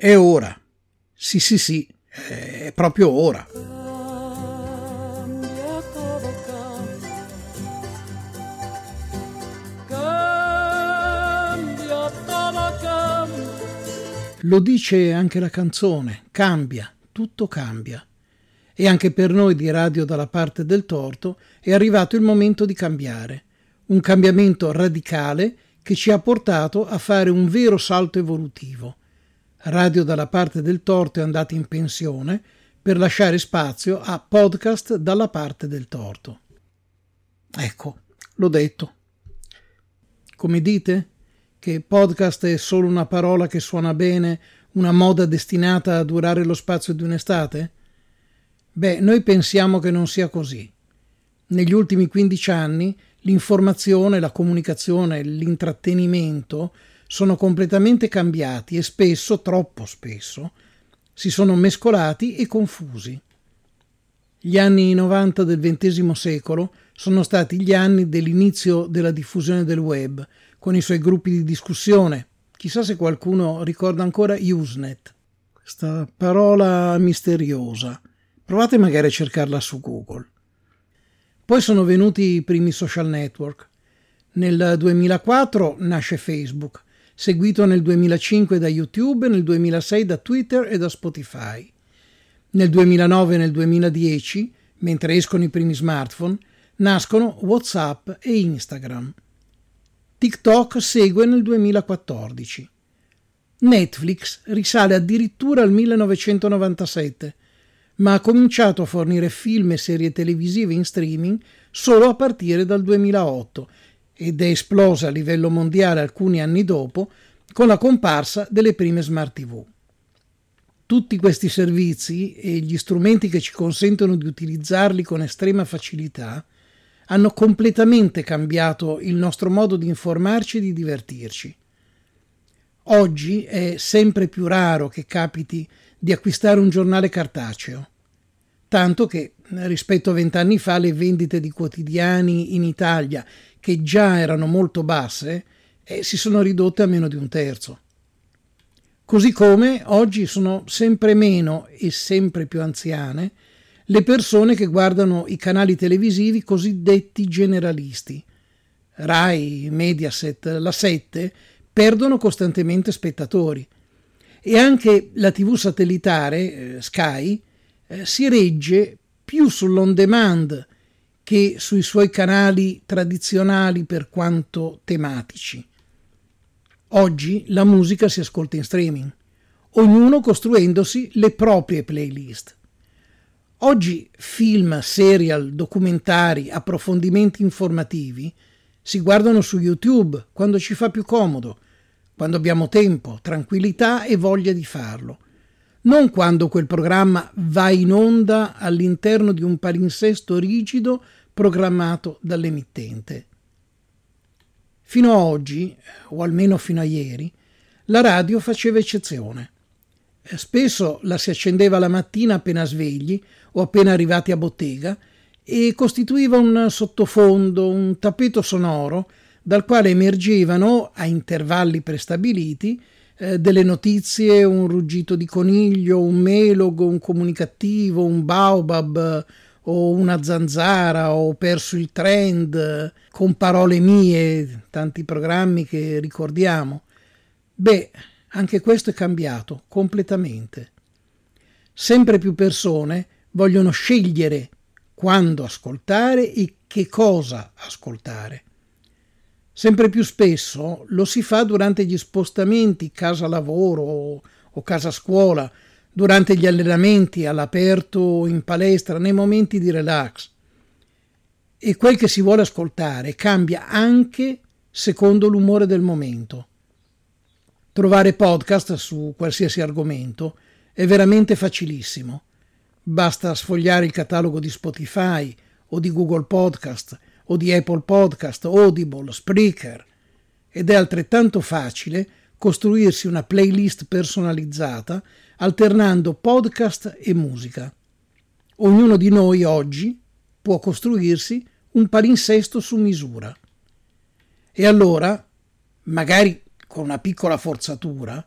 È ora. Sì, sì, sì, è proprio ora. Lo dice anche la canzone, cambia, tutto cambia. E anche per noi di Radio dalla parte del torto è arrivato il momento di cambiare. Un cambiamento radicale che ci ha portato a fare un vero salto evolutivo. Radio dalla parte del torto è andata in pensione per lasciare spazio a podcast dalla parte del torto. Ecco, l'ho detto. Come dite? Che podcast è solo una parola che suona bene, una moda destinata a durare lo spazio di un'estate? Beh, noi pensiamo che non sia così. Negli ultimi 15 anni l'informazione, la comunicazione, l'intrattenimento sono completamente cambiati e spesso, troppo spesso, si sono mescolati e confusi. Gli anni 90 del XX secolo sono stati gli anni dell'inizio della diffusione del web, con i suoi gruppi di discussione. Chissà se qualcuno ricorda ancora Usenet, questa parola misteriosa. Provate magari a cercarla su Google. Poi sono venuti i primi social network. Nel 2004 nasce Facebook, seguito nel 2005 da YouTube nel 2006 da Twitter e da Spotify. Nel 2009 e nel 2010, mentre escono i primi smartphone, nascono WhatsApp e Instagram. TikTok segue nel 2014. Netflix risale addirittura al 1997, ma ha cominciato a fornire film e serie televisive in streaming solo a partire dal 2008 ed è esplosa a livello mondiale alcuni anni dopo con la comparsa delle prime smart TV. Tutti questi servizi e gli strumenti che ci consentono di utilizzarli con estrema facilità hanno completamente cambiato il nostro modo di informarci e di divertirci. Oggi è sempre più raro che capiti di acquistare un giornale cartaceo, tanto che rispetto a vent'anni fa le vendite di quotidiani in Italia che già erano molto basse, eh, si sono ridotte a meno di un terzo. Così come oggi sono sempre meno e sempre più anziane le persone che guardano i canali televisivi cosiddetti generalisti. Rai, Mediaset, La 7 perdono costantemente spettatori e anche la TV satellitare, eh, Sky, eh, si regge più sull'on demand che sui suoi canali tradizionali per quanto tematici. Oggi la musica si ascolta in streaming, ognuno costruendosi le proprie playlist. Oggi film, serial, documentari, approfondimenti informativi si guardano su YouTube quando ci fa più comodo, quando abbiamo tempo, tranquillità e voglia di farlo, non quando quel programma va in onda all'interno di un palinsesto rigido programmato dall'emittente. Fino a oggi, o almeno fino a ieri, la radio faceva eccezione. Spesso la si accendeva la mattina appena svegli o appena arrivati a bottega e costituiva un sottofondo, un tappeto sonoro dal quale emergevano, a intervalli prestabiliti, eh, delle notizie, un ruggito di coniglio, un melogo, un comunicativo, un baobab, o una zanzara ho perso il trend con parole mie, tanti programmi che ricordiamo. Beh, anche questo è cambiato completamente. Sempre più persone vogliono scegliere quando ascoltare e che cosa ascoltare. Sempre più spesso lo si fa durante gli spostamenti casa-lavoro o casa-scuola, durante gli allenamenti all'aperto in palestra, nei momenti di relax. E quel che si vuole ascoltare cambia anche secondo l'umore del momento. Trovare podcast su qualsiasi argomento è veramente facilissimo. Basta sfogliare il catalogo di Spotify o di Google Podcast o di Apple Podcast, Audible, Spreaker ed è altrettanto facile costruirsi una playlist personalizzata alternando podcast e musica. Ognuno di noi oggi può costruirsi un palinsesto su misura. E allora, magari con una piccola forzatura,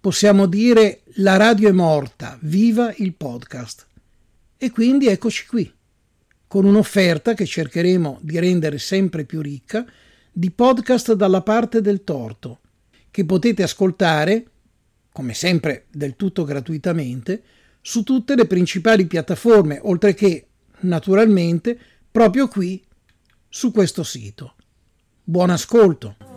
possiamo dire la radio è morta, viva il podcast. E quindi eccoci qui, con un'offerta che cercheremo di rendere sempre più ricca di podcast dalla parte del torto, che potete ascoltare, come sempre del tutto gratuitamente, su tutte le principali piattaforme, oltre che, naturalmente, proprio qui su questo sito. Buon ascolto!